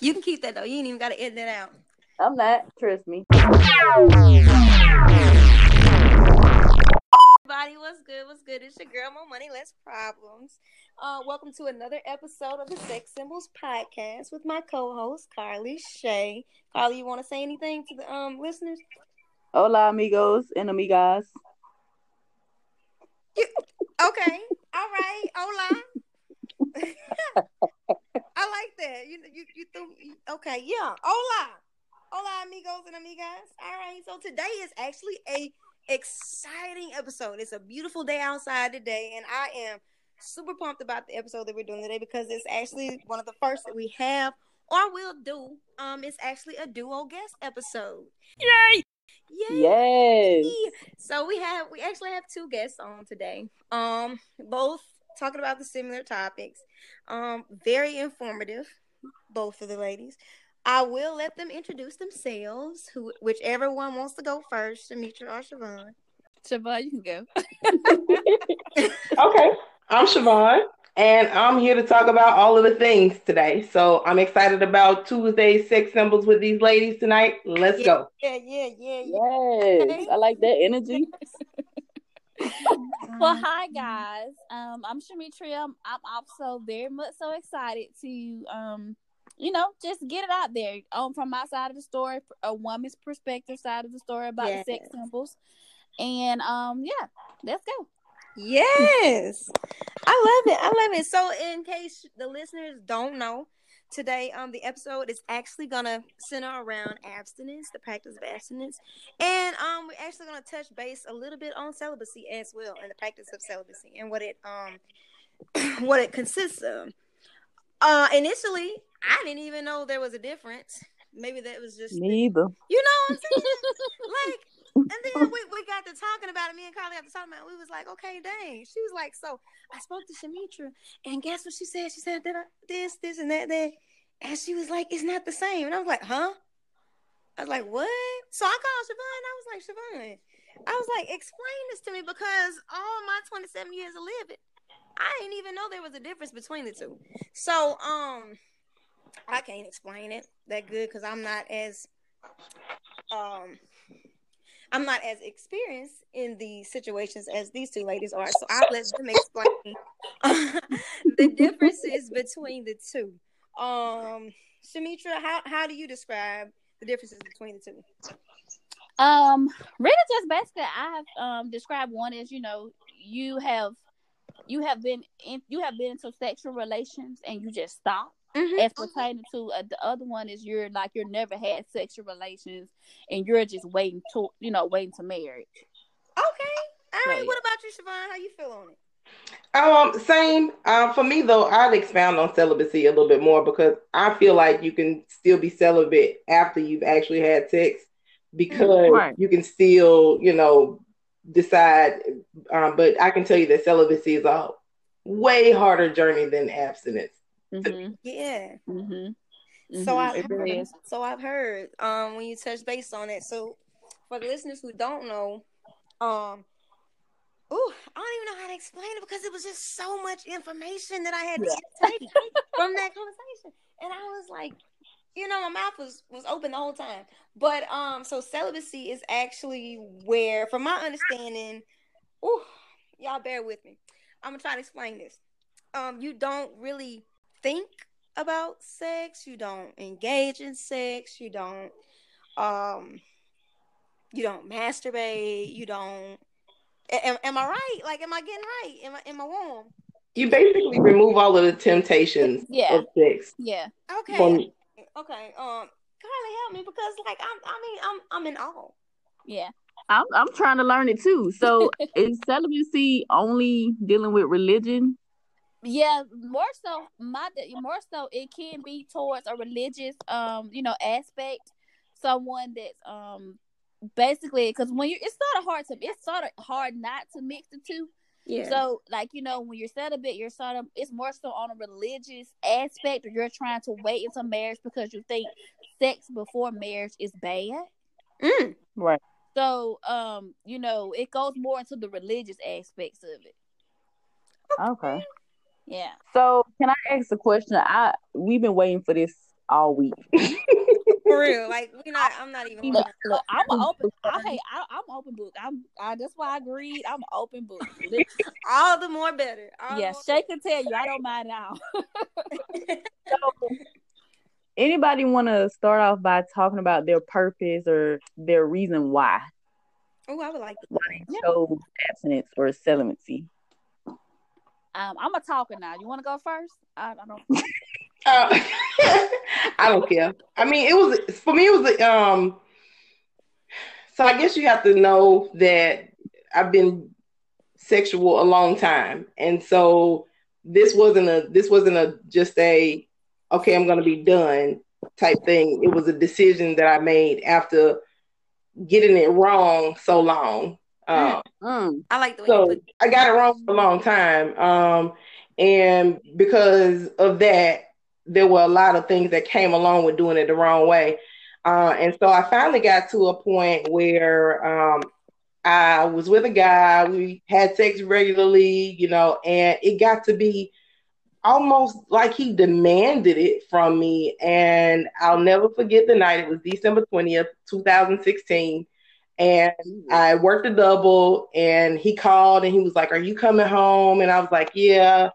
You can keep that though. You ain't even gotta edit that out. I'm not. Trust me. Everybody, what's good? What's good? It's your girl, More Money, Less Problems. Uh, welcome to another episode of the Sex Symbols Podcast with my co-host Carly Shay. Carly, you want to say anything to the um listeners? Hola, amigos and amigas. You, okay, all right, hola. I like that. You you you threw okay, yeah. Hola. Hola amigos and amigas. All right. So today is actually a exciting episode. It's a beautiful day outside today, and I am super pumped about the episode that we're doing today because it's actually one of the first that we have or will do. Um, it's actually a duo guest episode. Yay! Yay! Yes. So we have we actually have two guests on today. Um, both talking about the similar topics. Um, very informative, both of the ladies. I will let them introduce themselves. Who, whichever one wants to go first, Demetra or Siobhan. Siobhan, you can go. Okay, I'm Siobhan, and I'm here to talk about all of the things today. So I'm excited about Tuesday's sex symbols with these ladies tonight. Let's go. Yeah, yeah, yeah, yeah. Yes. I like that energy. Well, hi guys. Um, I'm Shamitria. I'm, I'm also very much so excited to um, you know, just get it out there. Um, from my side of the story, a woman's perspective side of the story about the sex Yes. symbols, and um, yeah, let's go. Yes. I love it. I love it. So in case the listeners don't know, today um the episode is actually gonna center around abstinence, the practice of abstinence. And um we're actually gonna touch base a little bit on celibacy as well and the practice of celibacy and what it um what it consists of. Uh initially I didn't even know there was a difference. Maybe that was just Neither. you know what I'm saying? like, and then we, we got to talking about it. Me and Carly got to talking about it. We was like, okay, dang. She was like, so I spoke to Shamitra, and guess what she said? She said that I, this, this, and that, that. And she was like, it's not the same. And I was like, huh? I was like, what? So I called Siobhan. I was like, Siobhan, I was like, explain this to me because all my 27 years of living, I didn't even know there was a difference between the two. So, um, I can't explain it that good because I'm not as um I'm not as experienced in the situations as these two ladies are. So I'll let them explain the differences between the two. Um Shamitra, how how do you describe the differences between the two? Um, really, just basically, I have um described one as you know you have you have been in you have been into sexual relations and you just stop. Mhm. As pertaining to uh, the other one is you're like you're never had sexual relations and you're just waiting to you know waiting to marriage. Okay. All right. Right. What about you, Siobhan? How you feel on it? Um, same. Um, for me though, I'd expound on celibacy a little bit more because I feel like you can still be celibate after you've actually had sex because Right. you can still, you know, decide. Um, but I can tell you that celibacy is a way harder journey than abstinence. Mm-hmm. Yeah. Mm-hmm. So I've really heard, so I've heard um when you touch base on it. So for the listeners who don't know, um oh, I don't even know how to explain it because it was just so much information that I had to take from that conversation. And I was like, you know, my mouth was was open the whole time. But um so celibacy is actually where from my understanding, oh, y'all bear with me. I'm gonna try to explain this. Um you don't really think about sex, you don't engage in sex, you don't um you don't masturbate, you don't am, am I right? Like am I getting right? Am I am I warm? You basically remove all of the temptations Yeah. of sex. Yeah. Okay. From, Okay. Um Carly help me because like I'm I mean I'm I'm in awe. Yeah. I'm I'm trying to learn it too. So is celibacy only dealing with religion? Yeah, more so my more so it can be towards a religious um you know aspect. Someone that's um basically because when you it's sort of hard to it's sort of hard not to mix the two. Yeah. So like you know when you're celibate, you're sort of it's more so on a religious aspect, or you're trying to wait until marriage because you think sex before marriage is bad. Mm. Right. So um you know it goes more into the religious aspects of it. Okay. Yeah. So can I ask a question? I we've been waiting for this all week. For real, like we not. I'm not even. Look, look, I'm an open. Okay, I, I'm open book. I'm. I, that's why I agreed. I'm an open book. All the more better. All yeah, the more Shay can tell you. I don't mind now. So, anybody want to start off by talking about their purpose or their reason why Oh, I would like. To. Why they chose abstinence or celibacy? Um, I'm a talker now. You want to go first? I, I don't. Uh, I don't care. I mean, it was for me. It was um. So I guess you have to know that I've been sexual a long time, and so this wasn't a this wasn't a just a okay I'm going to be done type thing. It was a decision that I made after getting it wrong so long. Um, Mm. I like the way you so. I got it wrong for a long time. Um, and because of that, there were a lot of things that came along with doing it the wrong way. Uh, and so I finally got to a point where um, I was with a guy, we had sex regularly, you know, and it got to be almost like he demanded it from me. And I'll never forget the night. It was December 20th, 2016. And I worked a double and he called and he was like, Are you coming home? And I was like, Yeah.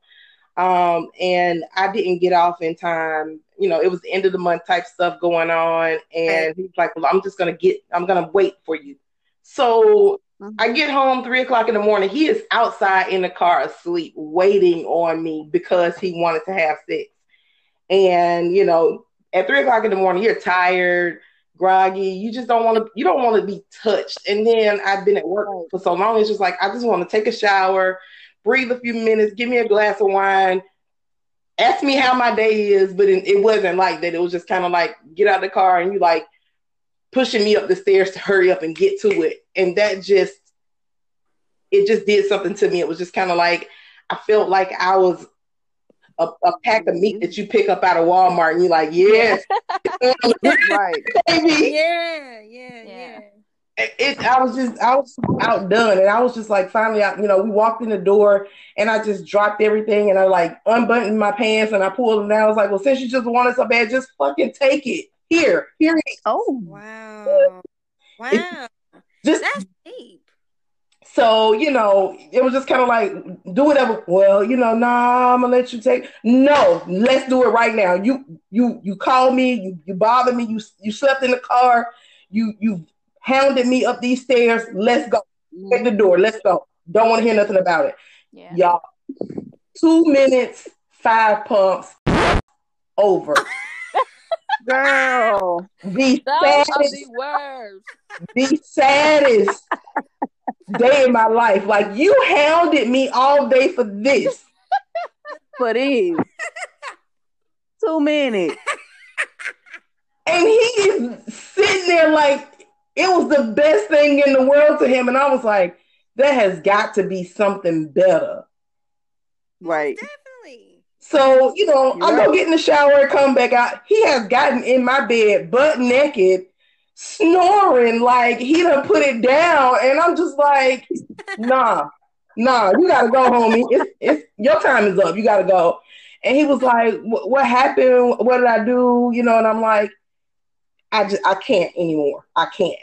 Um, and I didn't get off in time. You know, it was the end of the month type stuff going on. And he's like, Well, I'm just gonna get I'm gonna wait for you. So. I get home three o'clock in the morning. He is outside in the car asleep, waiting on me because he wanted to have sex. And you know, at three o'clock in the morning, you're tired, groggy. You just don't want to. You don't want to be touched. And then I've been at work for so long. It's just like I just want to take a shower, breathe a few minutes, give me a glass of wine, ask me how my day is. But it, it wasn't like that. It was just kind of like get out of the car and you like pushing me up the stairs to hurry up and get to it. And that just it just did something to me. It was just kind of like I felt like I was a, a pack of meat mm-hmm. that you pick up out of Walmart and you're like, yes, Right. baby. Yeah, yeah, Yeah. yeah. It, it- I was just I was outdone and I was just like finally out, you know, we walked in the door and I just dropped everything and I like unbuttoned my pants and I pulled them down. I was like, well, since you just want it so bad, just fucking take it. Here, here it is. Oh. Wow. Wow. Just That's deep. So, you know, it was just kind of like, do whatever. Well, you know, nah, I'm gonna let you take. No, let's do it right now. You, you, you call me. You, you bother me. You, you slept in the car. You, you hounded me up these stairs. Let's go. Mm-hmm. At the door. Let's go. Don't want to hear nothing about it, Yeah. y'all. Two minutes, five pumps, over. Girl. The Those saddest, the words. the saddest day in my life. Like you hounded me all day for this. For this. Two minutes. And he is sitting there like it was the best thing in the world to him. And I was like, that has got to be something better. Right. Definitely. So, you know, I Yeah. go get in the shower and come back out. He has gotten in my bed butt naked, snoring like he done put it down. And I'm just like, nah, nah, you gotta go, homie. It's, it's your time is up. You gotta go. And he was like, what happened? What did I do? You know, and I'm like, I just I can't anymore. I can't.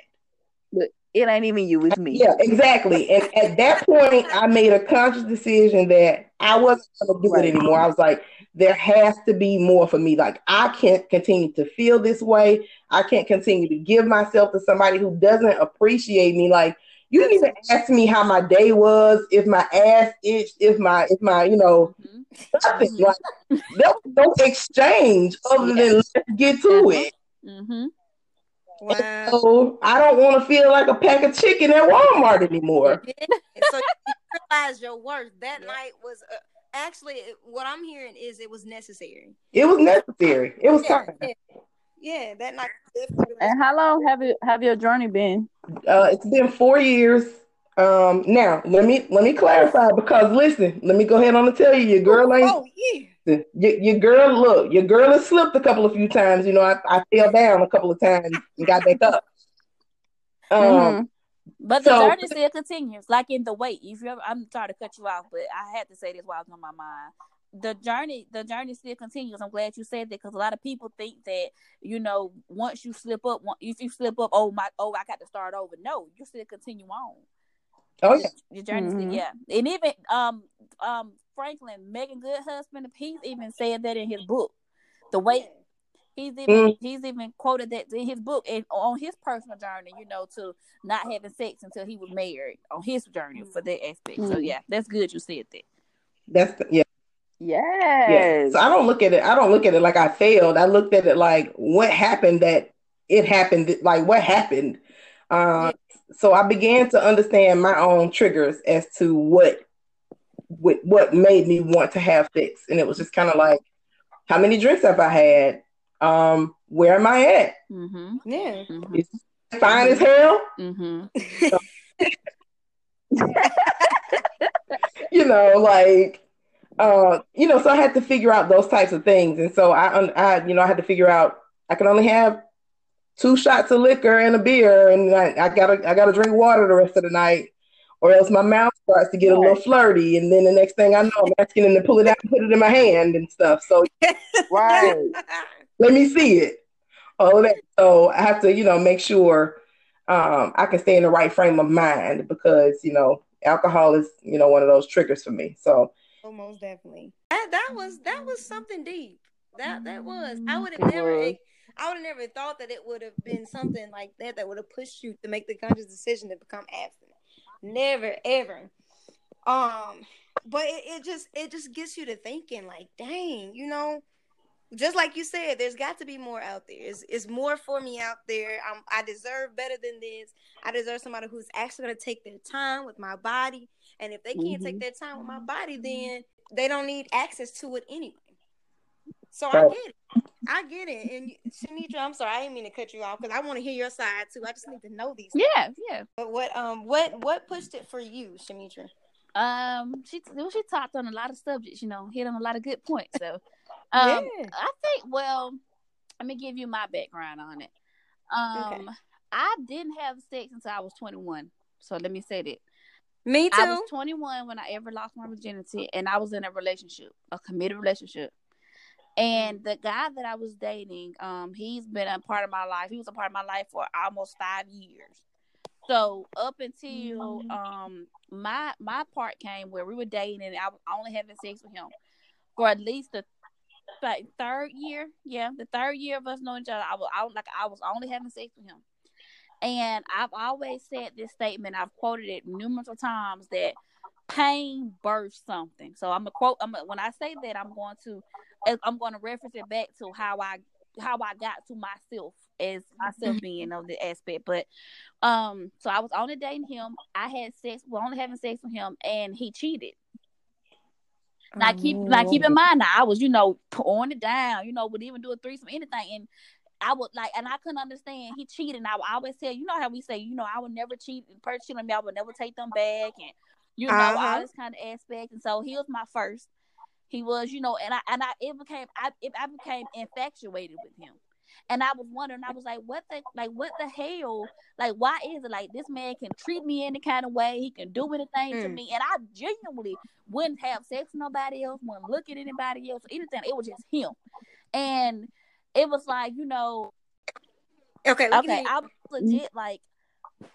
It ain't even you, it's me. Yeah, exactly. And at that point, I made a conscious decision that I wasn't to do Right. it anymore. I was like, there has to be more for me. Like, I can't continue to feel this way. I can't continue to give myself to somebody who doesn't appreciate me. Like, you didn't even ask me how my day was, if my ass itched, if my, if my, you know, Mhm. nothing. Like, there was no exchange other than let's get to it. Mm-hmm. Wow. So I don't want to feel like a pack of chicken at Walmart anymore. So you realize your worth. That night was uh, actually what I'm hearing is it was necessary. It was necessary. It was Yeah, time. yeah. Yeah, that night And how long have you have your journey been? Uh, it's been four years. Um, now let me let me clarify because listen, let me go ahead on and tell you, your girl ain't Oh yeah. your, your girl. Look, your girl has slipped a couple of few times. You know, I, I fell down a couple of times and got back up. Um, Mhm. But the So- journey still continues, like in the wait. If you ever, I'm sorry to cut you off, but I had to say this while it's on my mind. the journey the journey still continues. I'm glad you said that because a lot of people think that you know once you slip up, if you slip up, oh my, oh I got to start over. No, you still continue on. Oh yeah, your journey, mm-hmm. yeah, and even um um Franklin, Meagan Good husband, he's even said that in his book. The way he's even mm. he's even quoted that in his book and on his personal journey, you know, to not having sex until he was married on his journey for that aspect. Mm. So yeah, that's good you said that. That's the, yeah. Yes. Yeah. So I don't look at it. I don't look at it like I failed. I looked at it like what happened that it happened. Like what happened. Uh, so I began to understand my own triggers as to what, what what made me want to have sex, and it was just kind of like, how many drinks have I had? Um, where am I at? Mm-hmm. Yeah, mm-hmm. it's fine as hell. Mm-hmm. you know, like uh, you know, so I had to figure out those types of things, and so I, I, you know, I had to figure out I can only have two shots of liquor and a beer, and I, I gotta, I gotta drink water the rest of the night, or else my mouth starts to get a little flirty, and then the next thing I know, I'm asking him to pull it out and put it in my hand and stuff. So, right, let me see it. All that. So I have to, you know, make sure um, I can stay in the right frame of mind because you know alcohol is, you know, one of those triggers for me. So Oh, most definitely. That that was that was something deep. That that was. I would have never. I would have never thought that it would have been something like that that would have pushed you to make the conscious decision to become abstinent. Never ever. Um, but it, it just it just gets you to thinking like, dang, you know, just like you said, there's got to be more out there. It's, it's more for me out there. I'm, I deserve better than this. I deserve somebody who's actually going to take their time with my body and if they can't mm-hmm. take their time with my body, then they don't need access to it anyway. So right. I get it. I get it. And Shanitra, I'm sorry, I didn't mean to cut you off because I want to hear your side too. I just need to know these. Yeah, things. yeah. But what um what what pushed it for you, Shanitra? Um, she she talked on a lot of subjects, you know, hit on a lot of good points. So, um, yeah. I think well, let me give you my background on it. Um, okay. I didn't have sex until I was 21. So let me say that. Me too. I was 21 when I ever lost my virginity, and I was in a relationship, a committed relationship. And the guy that I was dating, um, he's been a part of my life. He was a part of my life for almost five years. So up until mm-hmm. um my my part came where we were dating and I was only having sex with him for at least the like third year. Yeah, the third year of us knowing each other, I was I like I was only having sex with him. And I've always said this statement, I've quoted it numerous times that pain births something. So I'm a quote I'm a, when I say that I'm going to I'm going to reference it back to how I how I got to myself as myself being of the aspect. But um so I was only dating him. I had sex, well only having sex with him and he cheated. Now keep now keep in oh. mind now I was, you know, pouring it down, you know, would even do a threesome, anything. And I would like, and I couldn't understand. He cheated. And I would always tell you know how we say, you know, I would never cheat. and Person me, I would never take them back, and you know uh-huh. all this kind of aspect. And so he was my first. He was, you know, and I and I it became I it, I became infatuated with him. And I was wondering, I was like, what the like what the hell? Like why is it like this man can treat me any kind of way? He can do anything mm. to me. And I genuinely wouldn't have sex with nobody else, wouldn't look at anybody else, anything. It was just him. And it was like you know okay okay i was legit like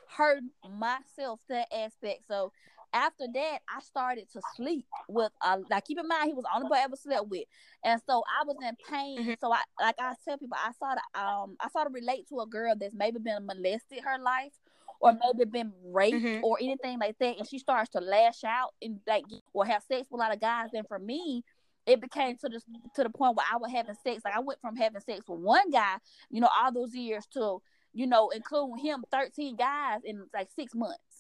hurt myself that aspect so after that i started to sleep with uh like keep in mind he was the only boy I ever slept with and so i was in pain mm-hmm. so i like i tell people i saw to um i saw to relate to a girl that's maybe been molested her life or maybe been raped mm-hmm. or anything like that and she starts to lash out and like or have sex with a lot of guys and for me it became to the to the point where I was having sex. Like I went from having sex with one guy, you know, all those years to, you know, including him, thirteen guys in like six months.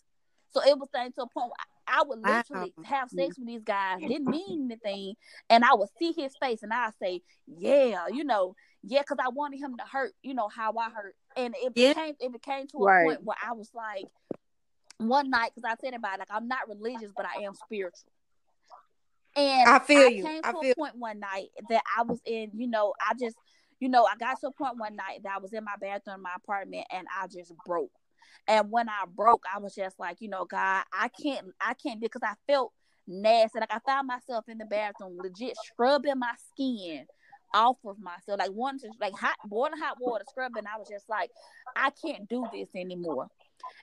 So it was getting to a point where I would literally wow. have sex with these guys, didn't mean anything, and I would see his face and I'd say, "Yeah, you know, yeah," because I wanted him to hurt, you know, how I hurt, and it yeah. became it became to a right. point where I was like, one night, because I said about it, like I'm not religious, but I am spiritual. And I feel I you. Came I to feel a point one night that I was in, you know, I just, you know, I got to a point one night that I was in my bathroom in my apartment and I just broke. And when I broke, I was just like, you know, God, I can't, I can't because I felt nasty. Like I found myself in the bathroom, legit scrubbing my skin off of myself, like wanting to like hot boiling hot water scrubbing. I was just like, I can't do this anymore.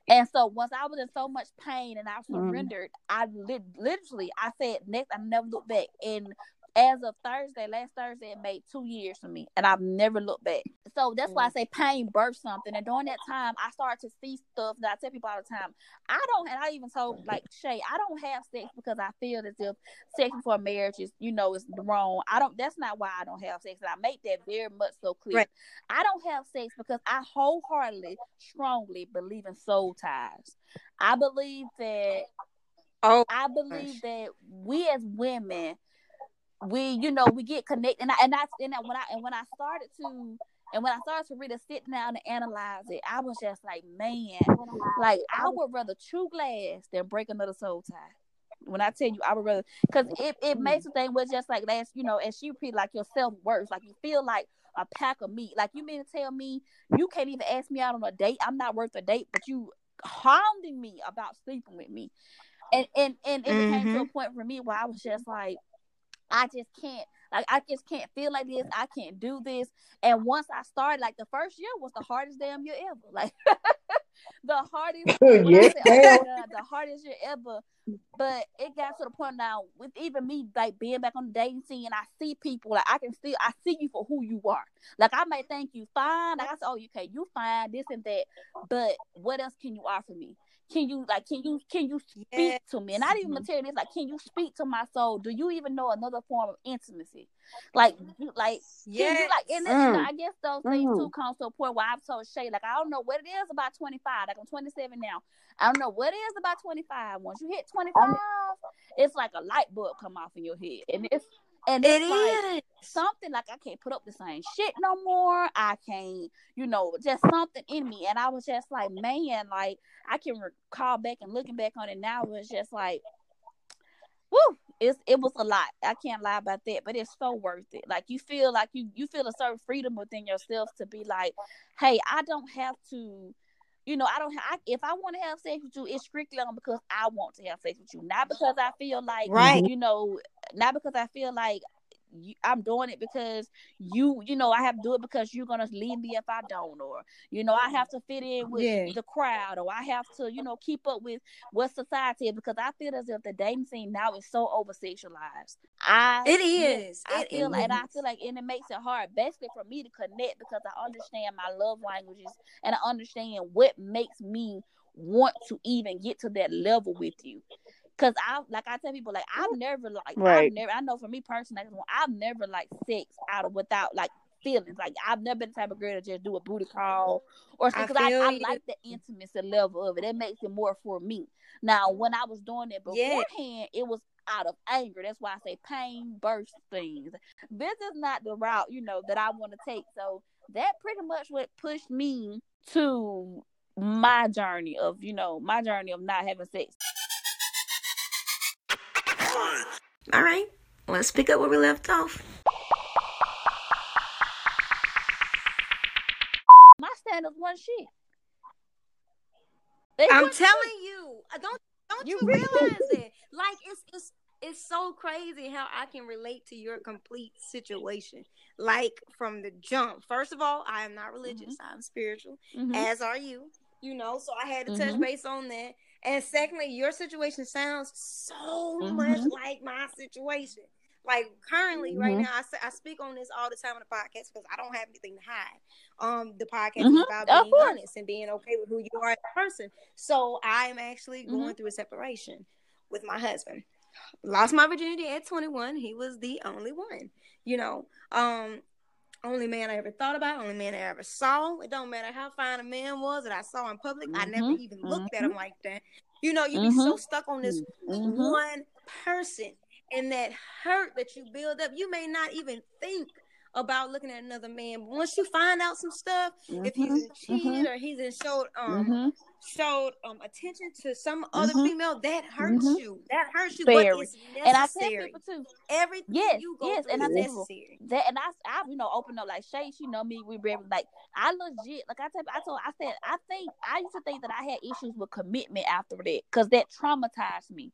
And so once I was in so much pain and I Mm. surrendered, I li- literally I said next I never looked back. And as of Thursday, last Thursday, it made two years for me, and I've never looked back. So that's why I mm. say pain births something. And during that time, I started to see stuff that I tell people all the time. I don't, and I even told like Shay, I don't have sex because I feel as if sex before marriage is, you know, is wrong. I don't. That's not why I don't have sex. And I make that very much so clear. Right. I don't have sex because I wholeheartedly, strongly believe in soul ties. I believe that Oh, I believe that we as women, we you know we get connected, and I and that's and I, when I and when I started to and when I started to really sit down and analyze it, I was just like, man, like I would rather chew glass than break another soul tie. When I tell you, I would rather because it, it hmm. makes the thing was just like last, you know, as she repeated, like your self worth, like you feel like a pack of meat. Like you mean to tell me you can't even ask me out on a date? I'm not worth a date, but you hounding me about sleeping with me and and and it became to a mm-hmm. point for me where I was just like, I just can't, like, I just can't feel like this. I can't do this. And once I started, like, the first year was the hardest damn year ever. Like, the hardest, when I Yes, say, oh. God, the hardest year ever. But it got to the point now with even me like being back on the dating scene, and I see people like I can still I see you for who you are. Like I may think you fine, like I said, oh, okay, you fine, this and that. But what else can you offer me? Can you like can you can you speak Yes. to me? And not even material, it's like can you speak to my soul? Do you even know another form of intimacy? Like you like can yeah. you like and, then, you know, Mm. I guess those things Mm. too come to a point where I've told Shay, like I don't know what it is about 25. Like I'm 27 now. I don't know what it is about 25. Once you hit 25, it's like a light bulb come off in your head. And it's and It it's like something like I can't put up the same shit no more. I can't, you know, just something in me. And I was just like, man, like I can recall back and looking back on it now, it was just like, woo, it's it was a lot. I can't lie about that, but it's so worth it. Like you feel like you you feel a certain freedom within yourself to be like, hey, I don't have to. You know, I don't. I, if I want to have sex with you, it's strictly on because I want to have sex with you, not because I feel like, Right. you know, not because I feel like you, I'm doing it because you, you know, I have to do it because you're gonna leave me if I don't, or you know, I have to fit in with Yeah. the crowd, or I have to, you know, keep up with what society is because I feel as if the dating scene now is so over sexualized. I It is. I It feel like, and I feel like, and it makes it hard, basically, for me to connect because I understand my love languages and I understand what makes me want to even get to that level with you. Cause I like I tell people like I've never like I've never I know for me personally I've never like sex out of without like feelings like I've never been the type of girl to just do a booty call or because I, feel I, like the intimacy level of it. It makes it more for me. Now when I was doing it Yeah. beforehand, it was out of anger. That's why I say pain bursts things. This is not the route you know that I want to take. So that pretty much what pushed me to my journey of you know my journey of not having sex. All right. Let's pick up where we left off. My standards one shit. They I'm wasn't telling you. uh, Don't don't You you, realize it? Like it's it's it's so crazy how I can relate to your complete situation. Like from the jump. First of all, I am not religious. I'm spiritual. shit. Mhm. As are you. You know, so I had to touch Mhm. base on that. And secondly, your situation sounds so Mhm. much like my situation. Like currently, right Mhm. now, I, I speak on this all the time on the podcast because I don't have anything to hide. Um, the podcast Mhm. is about Of being course. honest and being okay with who you are as a person. So I'm actually Mm-hmm. going through a separation with my husband. Lost my virginity at 21. He was the only one. You know, um, only man I ever thought about, only man I ever saw. It don't matter how fine a man was that I saw in public. I mm-hmm, never even looked at him mm-hmm. like that. You know, you be so mm-hmm, stuck on this Mhm. one person and that hurt that you build up. You may not even think about looking at another man, but once you find out some stuff, if he's Mhm. in cheated or he's in showed um Mhm. showed um attention to some other Mhm. female, that hurts Mhm. you. That hurts you, Very. but it's And I tell necessary. people too Everything Yes, you go yes, through and I is tell necessary. that, and I, I, you know, open up like Shay. She know me. We very like I legit like I tell. I told. I said I think I used to think that I had issues with commitment after that because that traumatized me.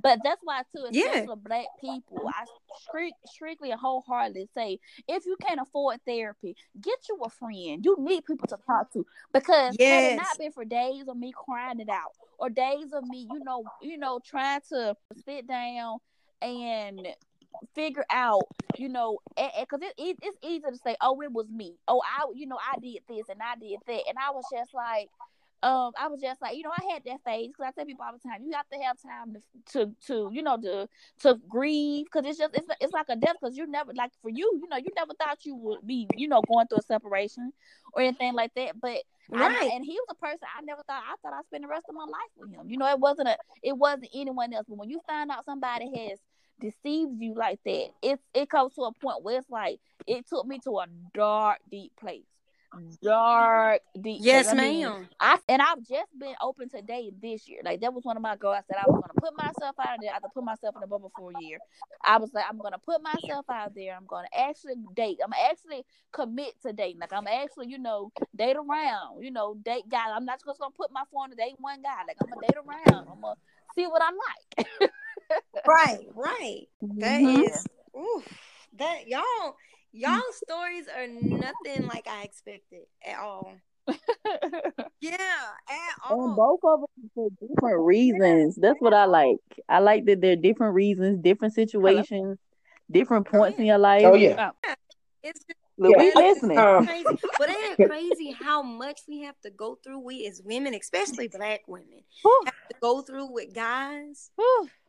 But that's why too, especially Yeah. black people, I strict, strictly and wholeheartedly say, if you can't afford therapy, get you a friend. You need people to talk to because had it not been for days of me crying it out or days of me, you know, you know, trying to sit down and figure out, you know, because it, it, it's easy to say, oh, it was me. Oh, I, you know, I did this and I did that, and I was just like um, I was just like, you know, I had that phase because I tell people all the time, you have to have time to, to, to you know, to, to grieve because it's just, it's, it's like a death because you never, like for you, you know, you never thought you would be, you know, going through a separation or anything like that. But I, Right. and he was a person I never thought, I thought I'd spend the rest of my life with him. You know, it wasn't a, it wasn't anyone else. But when you find out somebody has deceived you like that, it's, it comes to a point where it's like, it took me to a dark, deep place. Dark, deep. Yes. I mean, ma'am. I and I've just been open to dating this year. Like that was one of my goals. I said I was gonna put myself out there. I had to put myself in the bubble for a year. I was like, I'm gonna put myself out there. I'm gonna actually date. I'm actually commit to dating. Like I'm actually, you know, date around. You know, date guys. I'm not just gonna put my phone to date one guy. Like I'm gonna date around. I'm gonna see what I'm like. Right, right. That Mhm. is, oof, that y'all, y'all stories are nothing like I expected at all. Yeah, at And all. both of them for different reasons. That's what I like. I like that they're different reasons, different situations, different points in your life. Oh yeah. It's just Look, we Yeah. listening. Um, crazy. But ain't it crazy how much we have to go through? We as women, especially black women, Whew. have to go through with guys.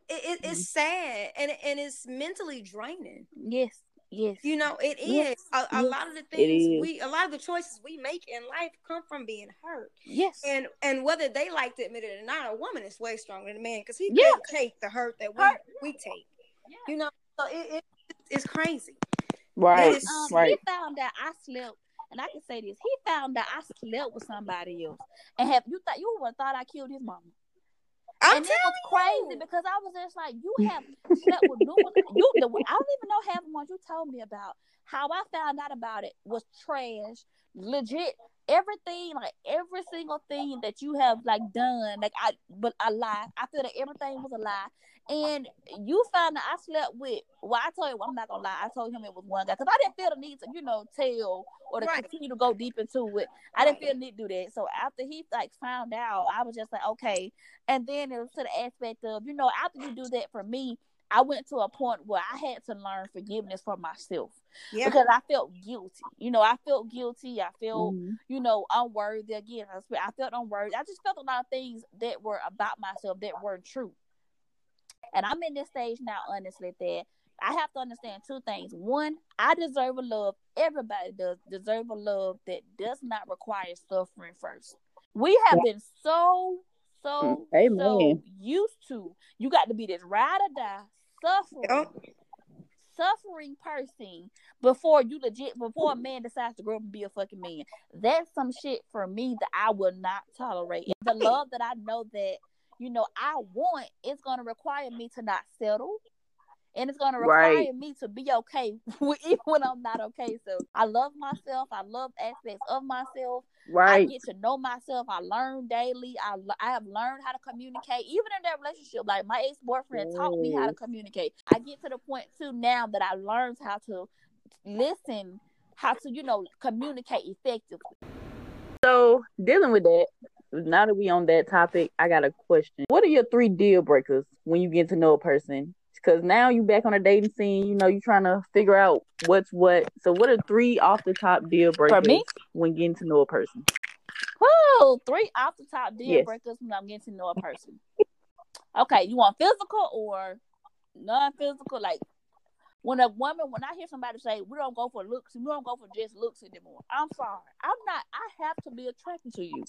It, it, it's sad and and it's mentally draining. yes, yes. You know, it is Yes, a, a yes, lot of the things we, a lot of the choices we make in life come from being hurt. yes. And and whether they like to admit it or not, a woman is way stronger than a man because he Yeah. can't take the hurt that we Hurt. we take. Yeah. You know, so it, it it's crazy. Right, Yes. um, right. he found out I slept, and I can say this: he found out I slept with somebody else, and have you thought you would have thought I killed his mama? I'm and it telling was crazy you. because I was just like, you have slept with numerous. You, the, I don't even know half the ones you told me about. How I found out about it was trash, legit. Everything, like every single thing that you have like done, like I, but a lie. I feel that everything was a lie. And you found out I slept with. Well, I told you, I'm not gonna lie. I told him it was one guy because I didn't feel the need to, you know, tell or to Right. continue to go deep into it. I didn't Right. feel the need to do that. So after he like found out, I was just like, okay, and then it was to the aspect of, you know, after you do that for me, I went to a point where I had to learn forgiveness for myself Yeah. because I felt guilty. You know, I felt guilty. I felt, Mhm. you know, unworthy again. I felt unworthy. I just felt a lot of things that were about myself that weren't true. And I'm in this stage now, honestly, that I have to understand two things. One, I deserve a love. Everybody does deserve a love that does not require suffering first. We have been so, so, Mm, amen. so used to you got to be this ride or die, suffering, Yep. suffering person before you legit before a man decides to grow up and be a fucking man. That's some shit for me that I will not tolerate. The love that I know that you know I want is gonna require me to not settle. And it's gonna require Right. me to be okay even when I'm not okay. So I love myself. I love aspects of myself. I get to know myself. I learn daily. I, I have learned how to communicate, even in that relationship. Like my ex boyfriend taught me how to communicate. I get to the point too now that I learned how to listen, how to you know communicate effectively. So dealing with that, now that we on that topic, I got a question. What are your three deal breakers when you get to know a person? Because now you back on a dating scene, you know, you trying to figure out what's what. So what are three off the top deal breakers For me? when getting to know a person? Whoa, three off the top deal Yes. breakers when I'm getting to know a person. okay, you want physical or non-physical? Like when a woman, when I hear somebody say we don't go for looks, we don't go for just looks anymore. I'm sorry, I'm not. I have to be attracted to you.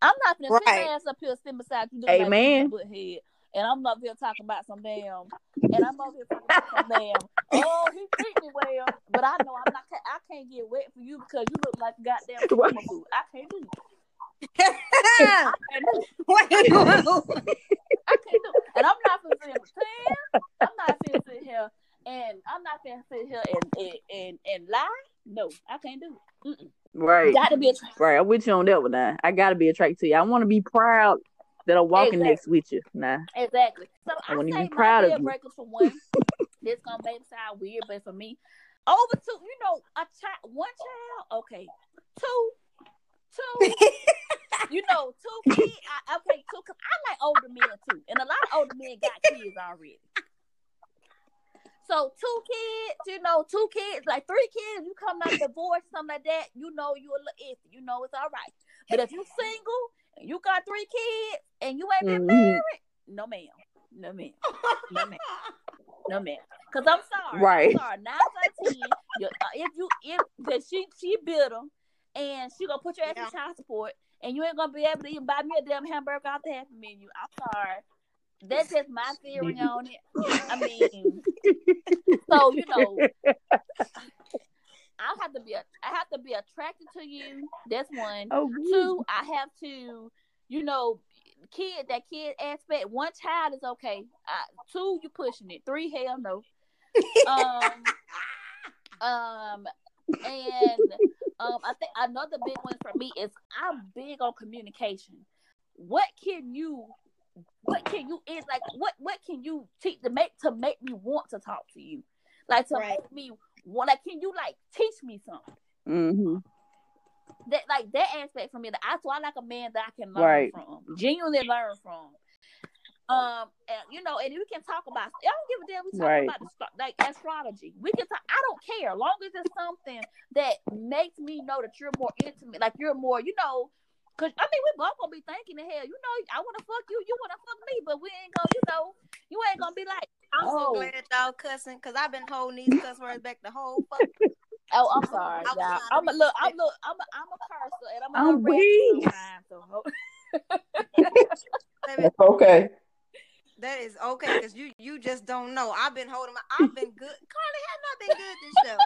I'm not gonna sit Right. my ass up here sitting beside you doing Amen. like butt head. And I'm up here talking about some damn, and I'm up here talking about some damn. Oh, he treat me well, but I know I'm not. I can't get wet for you because you look like goddamn Right. summer. I can't do it. I can't do it. Wait, wait, I can't do it. And I'm not gonna sit here pretend. I'm not gonna sit here and I'm not gonna sit here and and and, and lie. No, I can't do it. Mm-mm. Right. Got to be a Right. I'm with you on that one now. I gotta be attracted to you. I wanna be proud that are walking Exactly. next with you. Nah. Exactly. So I, I wouldn't even be proud of you. breakers for one. this gonna make it sound weird, but for me, over two, you know, a child, one child, okay, two, two, you know, two kids. I, okay, two. Cause I like older men too, and a lot of older men got kids already. So two kids, you know, two kids, like three kids, you come out divorce, something like that, you know you a little iffy, you know it's all right. But if you single you got three kids and you ain't been Mhm. married, no ma'am. No ma'am. No ma'am. No ma'am. Cause I'm sorry. Right. I'm sorry. Nine out of ten. You, uh, if you if cause she she bitter and she gonna put your ass Yeah. in child support and you ain't gonna be able to even buy me a damn hamburger off the happy menu. I'm sorry. That's just my theory on it. I mean, so you know, I have to be a, I have to be attracted to you. That's one. Oh, Two, I have to, you know, kid that kid aspect. One child is okay. I, two, you pushing it. Three, hell no. Um, um, and um, I think another big one for me is I'm big on communication. What can you, what can you is like what what can you teach to make to make me want to talk to you, like to Right. make me want like can you like teach me something hmm that like that aspect for me that I so I like a man that I can learn Right. from, genuinely learn from. Um, and you know, and we can talk about. I don't give a damn. We talk Right. about the, like astrology. We can talk. I don't care, long as it's something that makes me know that you're more intimate, like you're more, you know. Cause I mean, we both gonna be thinking the hell, you know, I want to fuck you, you want to fuck me, but we ain't gonna, you know, you ain't gonna be like, I'm so Oh. glad y'all cussing because I've been holding these cuss words back the whole fuck. oh, I'm sorry, I'm y'all. I'm a look, I'm look, I'm a, I'm a cursor, and I'm a I'm little weak. so That's okay. that is okay because you you just don't know. I've been holding my. I've been good. Carly has not been good this show.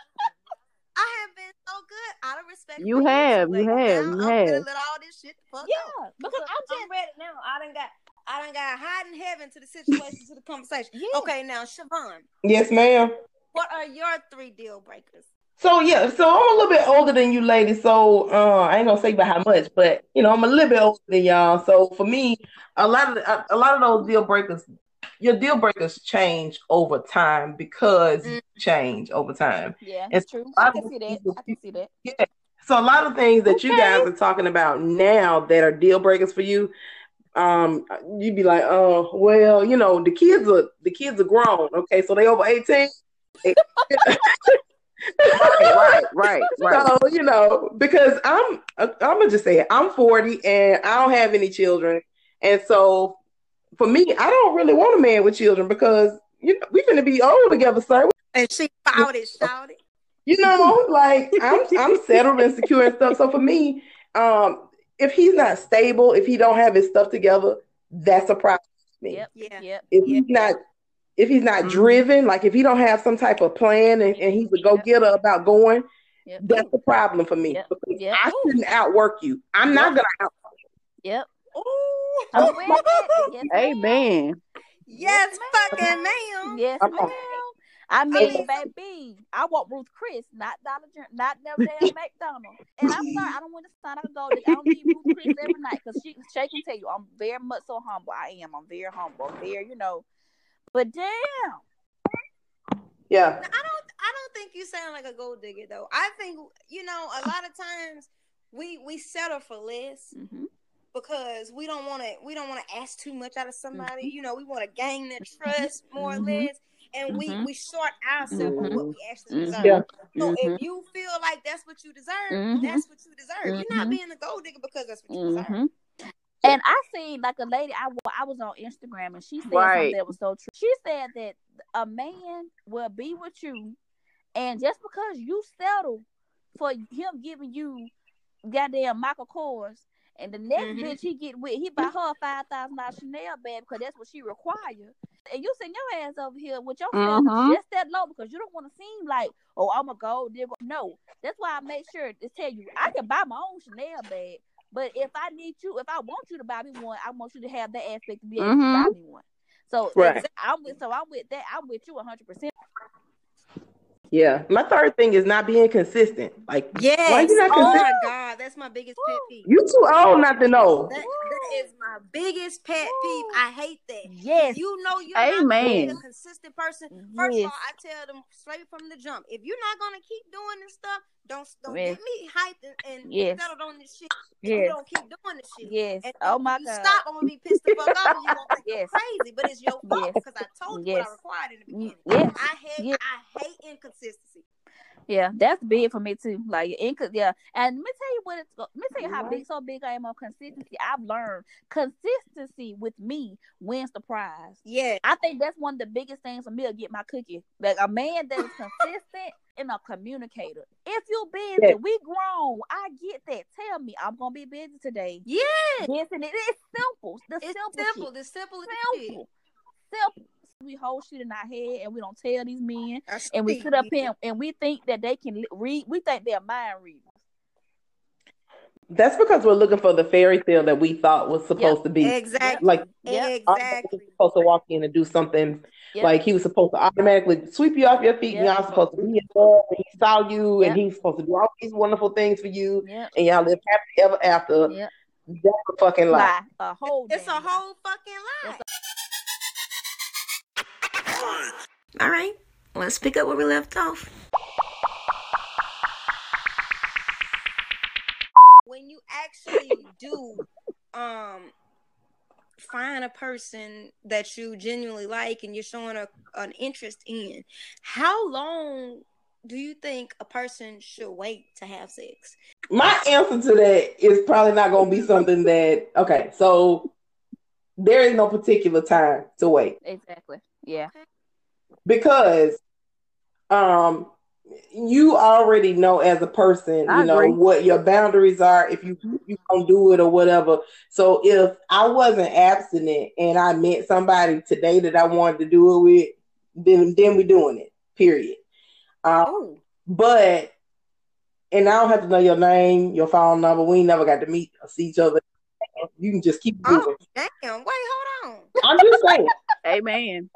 I have been so good out of respect. You for have, two. you have, now you I'm have. gonna let all this shit fuck yeah, out. because Because I'm I'm just ready now. I done got. I done got hot in heaven to the situation to the conversation. Yeah. Okay, now Siobhan, Yes, ma'am. what are your three deal breakers? So yeah, so I'm a little bit older than you ladies, so uh, I ain't gonna say by how much, but you know I'm a little bit older than y'all. So for me, a lot of the, a, a lot of those deal breakers, your deal breakers change over time because you change over time. Yeah, It's it's true. a I lot can see that. people- I can see that. Yeah. So a lot of things that you guys are talking about now that are deal breakers for you, um, you'd be like, oh, well, you know, the kids are the kids are grown, okay, so they over eighteen. Right, right, right. So you know, because I'm, I'm gonna just say it. I'm 40 and I don't have any children, and so for me, I don't really want a man with children because you know we finna be old together, sir. And she fought it, shouted. You know, like I'm, I'm settled and secure and stuff. So for me, um, if he's not stable, if he don't have his stuff together, that's a problem for me. Yep. Yeah. Yep. If Yeah. he's not, if he's not Mhm. driven, like if he don't have some type of plan and, and he's a go getter about going, Yep. that's a problem for me Yep. because Yep. I shouldn't outwork you. I'm not gonna out. Yep. Ooh. I'm. Yes. Amen. Yes, fucking ma'am. Yes, ma'am. I mean, mean- baby, I want Ruth Chris, not Dollar General, not no damn McDonald's. And I'm sorry, I don't want to sound like a gold digger. I don't need Ruth Chris every night because she, she can tell you I'm very much so humble. I am. I'm very humble. I'm very, you know. But damn, Yeah. I don't I don't think you sound like a gold digger though. I think you know a lot of times we we settle for less mm-hmm. because we don't want to we don't want to ask too much out of somebody. Mm-hmm. You know, we want to gain their trust more Mhm. or less, and we Mhm. we short ourselves on what we actually Mhm. deserve. Yeah. So if you feel like that's what you deserve, that's what you deserve. You're not being a gold digger because that's what you deserve. And I seen like a lady. I I was on Instagram and she said Right. something that was so true. She said that a man will be with you, and just because you settle for him giving you goddamn Michael Kors, and the next Mhm. bitch he get with, he buy her a five thousand dollars Chanel bag because that's what she require. And you send your ass over here with your standards Mhm. just that low because you don't want to seem like, oh, I'm a gold digger. No, that's why I make sure to tell you I can buy my own Chanel bag. But if I need you, if I want you to buy me one, I want you to have that aspect to be able to buy me one. So Right. I'm with so I'm with that. I'm with you 100. percent Yeah. My third thing is not being consistent. Like, Yes. why you not oh my god, that's my biggest pet peeve. You too old not to know. That, that is my biggest pet peeve. I hate that. Yes. You know you're not gonna be Amen. a consistent person. First of all, I tell them straight from the jump. If you're not gonna keep doing this stuff, don't don't Yes. get me hyped and, and Yes. settled on this shit. if You don't keep doing this shit. Yes. And Oh my you God. stop, I'm gonna be pissed the fuck off and you're gonna think Yes. Crazy. But it's your fault Yes. because I told you what I required in the beginning. yes. I hate Yes. I hate inconsistency. Yeah, that's big for me too. Like, yeah, and let me tell you what it's. Let me tell you how Right. big, so big I am on consistency. I've learned consistency with me wins the prize. Yeah. I think that's one of the biggest things for me to get my cookie. Like a man that is consistent and a communicator. If you're busy, Yeah. we grown. I get that. Tell me I'm gonna be busy today. Yeah. Yes, and it is simple. The It's simple, simple. The simple. Simple. Simple. We hold shit in our head and we don't tell these men That's and we it. sit up here and we think that they can read. We think they're mind readers. That's because we're looking for the fairy tale that we thought was supposed to be. Exactly. Like Yep. our Exactly. was supposed to walk in and do something Yep. like he was supposed to automatically sweep you off your feet and Yep. y'all supposed to be in love and he saw you Yep. and he's supposed to do all these wonderful things for you Yep. and y'all live happy ever after. Yep. That's a fucking lie. Lie. A whole. It's a whole fucking lie. It's All right, let's pick up where we left off. When you actually do um find a person that you genuinely like and you're showing a, an interest in, how long do you think a person should wait to have sex? My answer to that is probably not going to be something that, okay, so there is no particular time to wait Exactly. Yeah. Because um you already know as a person, I you know, agree. what your boundaries are if you you don't do it or whatever. So if I wasn't abstinent and I met somebody today that I wanted to do it with, then then we doing it. Period. Um, Oh, but and I don't have to know your name, your phone number. We ain't never got to meet or see each other. You can just keep moving. oh, damn! Wait, hold on. I'm just saying. Amen.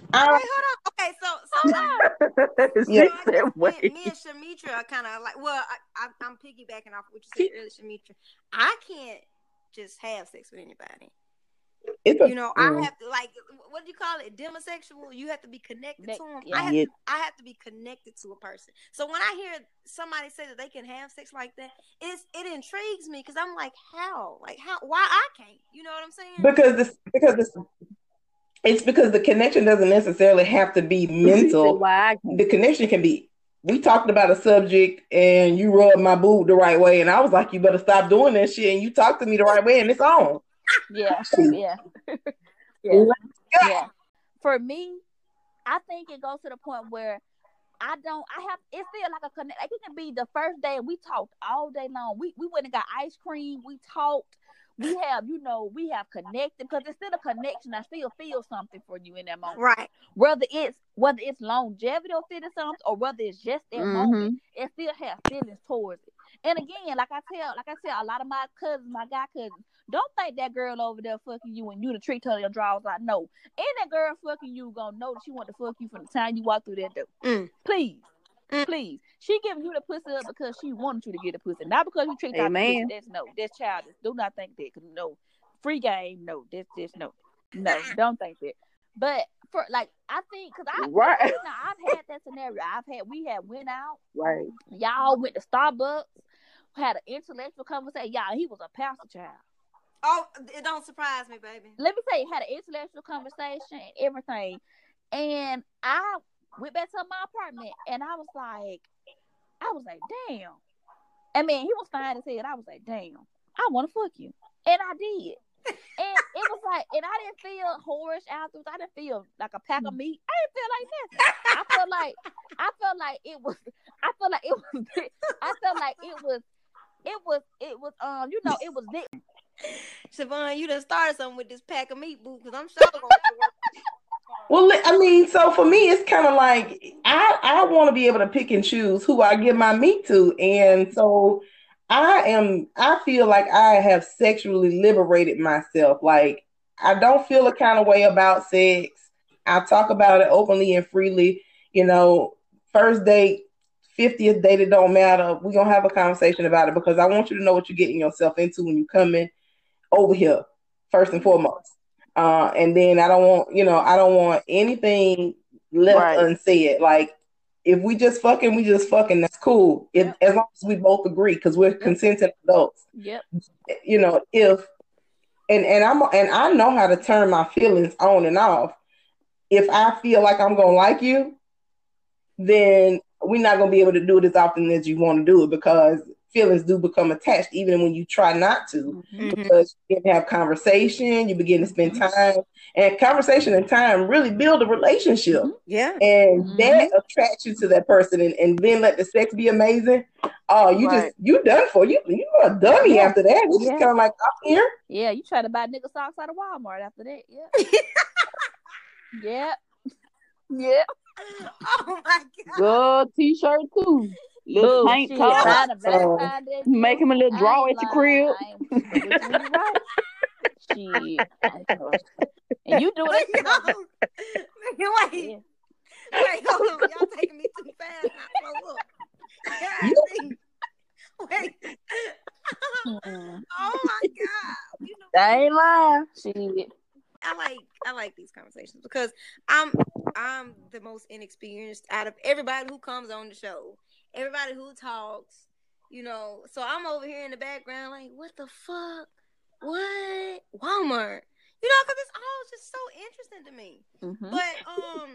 Wait, hold on. Okay, so so she Yeah. Said, me, me and Shamitra are kind of like, well, I, I, I'm piggybacking off what you said earlier, Shamitra. I can't just have sex with anybody. it's a, You know, Mm. I have to like, what do you call it? Demisexual. You have to be connected Connect- to them. yeah. I have, Yeah. I have to be connected to a person. So when I hear somebody say that they can have sex like that, it's it intrigues me because I'm like, how? Like how? Why I can't? You know what I'm saying? because this because this it's because the connection doesn't necessarily have to be mental. Why I can't. The connection can be we talked about a subject and you rubbed my boob the right way and I was like, you better stop doing that shit and you talked to me the right way and it's on. Yeah. Yeah. yeah. Yeah. For me, I think it goes to the point where I don't. I have. It's feel like a connect. Like it can be the first day we talked all day long. We we went and got ice cream. We talked. We have, you know, we have connected because it's still a connection. I still feel something for you in that moment. right. Whether it's whether it's longevity or feeling something, or whether it's just that moment, it still has feelings towards it. And again, like I tell, like I tell a lot of my cousins, my guy cousins, don't think that girl over there fucking you and you the treat her your drawers like no. Ain't that girl fucking you gonna know that she want to fuck you from the time you walk through that door? Mm. Please. Mm. Please. She giving you the pussy up because she wanted you to get the pussy. Not because you treat her like a That's no. That's childish. Do not think that. 'cause no. Free game. No. That's just no. No. Don't think that. But for like, I think because I, Right. you know, I've had that scenario. I've had we had went out. Right. Y'all went to Starbucks, had an intellectual conversation. Y'all, he was a pastor child. Oh, it don't surprise me, baby. Let me say, had an intellectual conversation and everything. And I went back to my apartment, and I was like, I was like, damn. I mean, he was fine as hell. I was like, damn, I want to fuck you, and I did. And it was like, and I didn't feel whorish afterwards. I didn't feel like a pack of meat. I didn't feel like that. I felt like, I felt like it was. I felt like it was. I felt like it was. It was. It was. Um. You know. It was. Lit. Siobhan, you done started something with this pack of meat, boo, because I'm sure gonna. Well, I mean, so for me, it's kind of like I I want to be able to pick and choose who I give my meat to, and so I am. I feel like I have sexually liberated myself. Like I don't feel a kind of way about sex. I talk about it openly and freely, you know, first date, 50th date, it don't matter. We're gonna have a conversation about it because I want you to know what you're getting yourself into when you come in over here, first and foremost. Uh, and then I don't want, you know, I don't want anything left right. unsaid. Like if we just fucking, we just fucking. That's cool. If, As long as we both agree, because we're yep. consenting adults. Yep. You know, if and and I'm and I know how to turn my feelings on and off. If I feel like I'm gonna like you, then we're not gonna be able to do it as often as you want to do it because feelings do become attached even when you try not to mm-hmm. because you begin to have conversation you begin to spend time and conversation and time really build a relationship mm-hmm. yeah and mm-hmm. that attracts you to that person and, and then let the sex be amazing oh you right. just you done for you you are a dummy yeah. after that you yeah. just kind of like I'm here yeah you try to buy nigga socks out of Walmart after that yeah yeah yeah oh my god good t-shirt too little Boo, paint top. Uh, make him a little draw at the crib. Shit. and you do it. wait. Wait, hold on. Y'all taking me too fast. look. Wait. oh my god. You know, I ain't lying. Shit. I like I like these conversations because I'm I'm the most inexperienced out of everybody who comes on the show everybody who talks, you know. So I'm over here in the background, like, what the fuck? What? Walmart? You know, because it's all just so interesting to me. Mm-hmm. But um.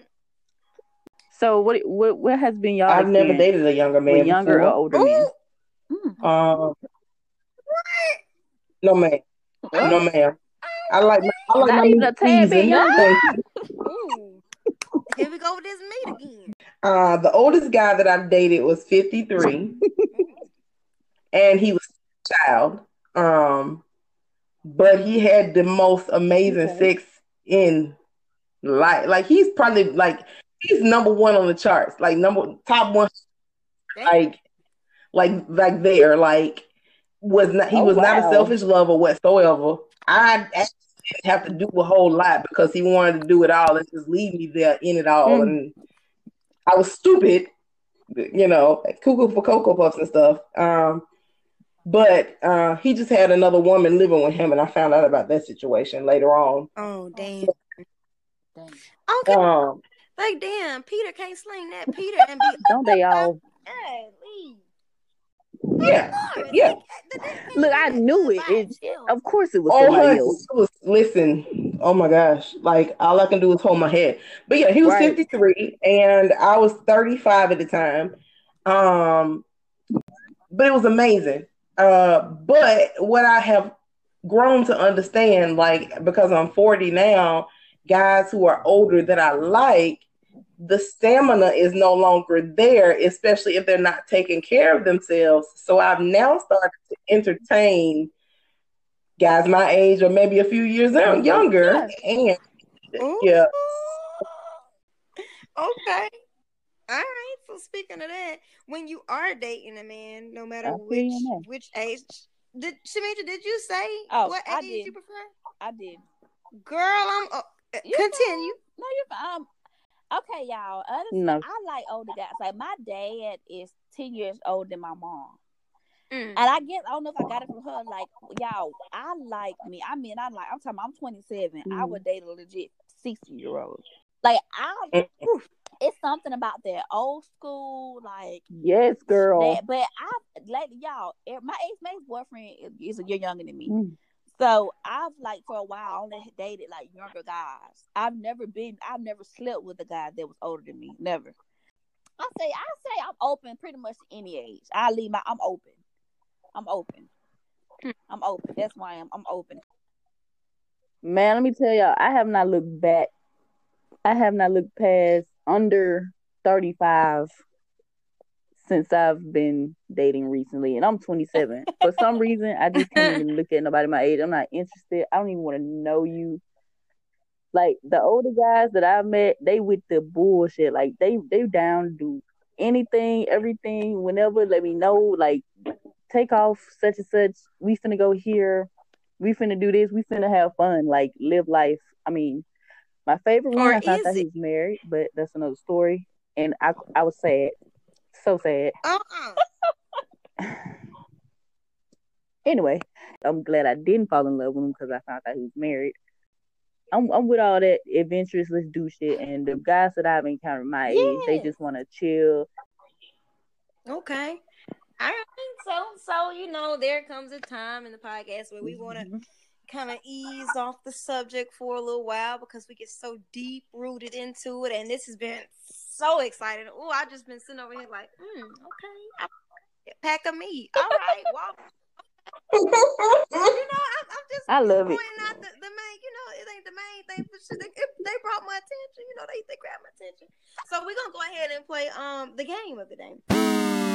So what what what has been y'all? I've never dated a younger man. Younger before. or older Ooh. man? Mm. Um. What? No man. No ma'am. I like I like Not my even a tad bit Here we go with this meat again. Uh, the oldest guy that I've dated was 53, and he was a child. Um, but he had the most amazing okay. sex in life. Like he's probably like he's number one on the charts. Like number top one. Like, like, like there. Like was not he oh, was wow. not a selfish lover whatsoever. I didn't have to do a whole lot because he wanted to do it all and just leave me there in it all. Mm. And I was stupid, you know, cuckoo for cocoa puffs and stuff. Um, but uh, he just had another woman living with him, and I found out about that situation later on. Oh damn! damn. Okay, um, like damn, Peter can't sling that Peter and be. Don't they all? Yeah, yeah. Look, I knew it. it. Of course, it was oh, somebody else. Was, listen, oh my gosh, like all I can do is hold my head. But yeah, he was right. 53, and I was 35 at the time. Um, but it was amazing. Uh, but what I have grown to understand, like because I'm 40 now, guys who are older that I like the stamina is no longer there, especially if they're not taking care of themselves. So I've now started to entertain guys my age or maybe a few years younger. And yeah. Okay. All right. So speaking of that, when you are dating a man, no matter which which age, did Shamitra, did you say oh, what I age did. you prefer? I did. Girl, I'm uh, continue. No, you're um Okay, y'all. Honestly, no. I like older guys. Like my dad is ten years older than my mom. Mm. And I guess I don't know if I got it from her. Like, y'all, I like me. I mean, I like. I'm talking. I'm 27. Mm. I would date a legit 60 year old. Like, I. Mm. it's something about that old school, like. Yes, girl. That, but I, like, y'all, my ex mate's boyfriend is a year younger than me. Mm. So I've like for a while only dated like younger guys. I've never been I've never slept with a guy that was older than me. Never. I say I say I'm open pretty much any age. I leave my I'm open. I'm open. I'm open. That's why I'm I'm open. Man, let me tell y'all, I have not looked back. I have not looked past under 35 since I've been dating recently, and I'm 27. For some reason, I just can't even look at nobody my age. I'm not interested. I don't even want to know you. Like the older guys that I met, they with the bullshit. Like they they down to do anything, everything, whenever. Let me know. Like take off such and such. We finna go here. We finna do this. We finna have fun. Like live life. I mean, my favorite one. Or I thought that he was married, but that's another story. and I I was sad, so sad. Uh-uh. Anyway, I'm glad I didn't fall in love with him because I found out he was married. I'm I'm with all that adventurous, let's do shit, and the guys that I've encountered my age, they just want to chill. Okay. All right. So, so you know, there comes a time in the podcast where we want to Mhm. kind of ease off the subject for a little while because we get so deep rooted into it, and this has been so exciting. Oh, I just been sitting over here like, mm, okay, I, pack of meat. All right, well, you know, I'm, I'm just I love it. out the, the main. You know, it ain't the main thing, but they, they brought my attention. You know, they they grabbed my attention. So we're gonna go ahead and play um the game of the day.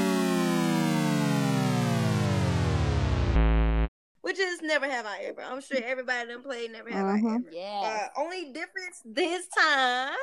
Which is never have I ever. I'm sure everybody done played never have I Mhm. ever. Yeah. Uh, only difference this time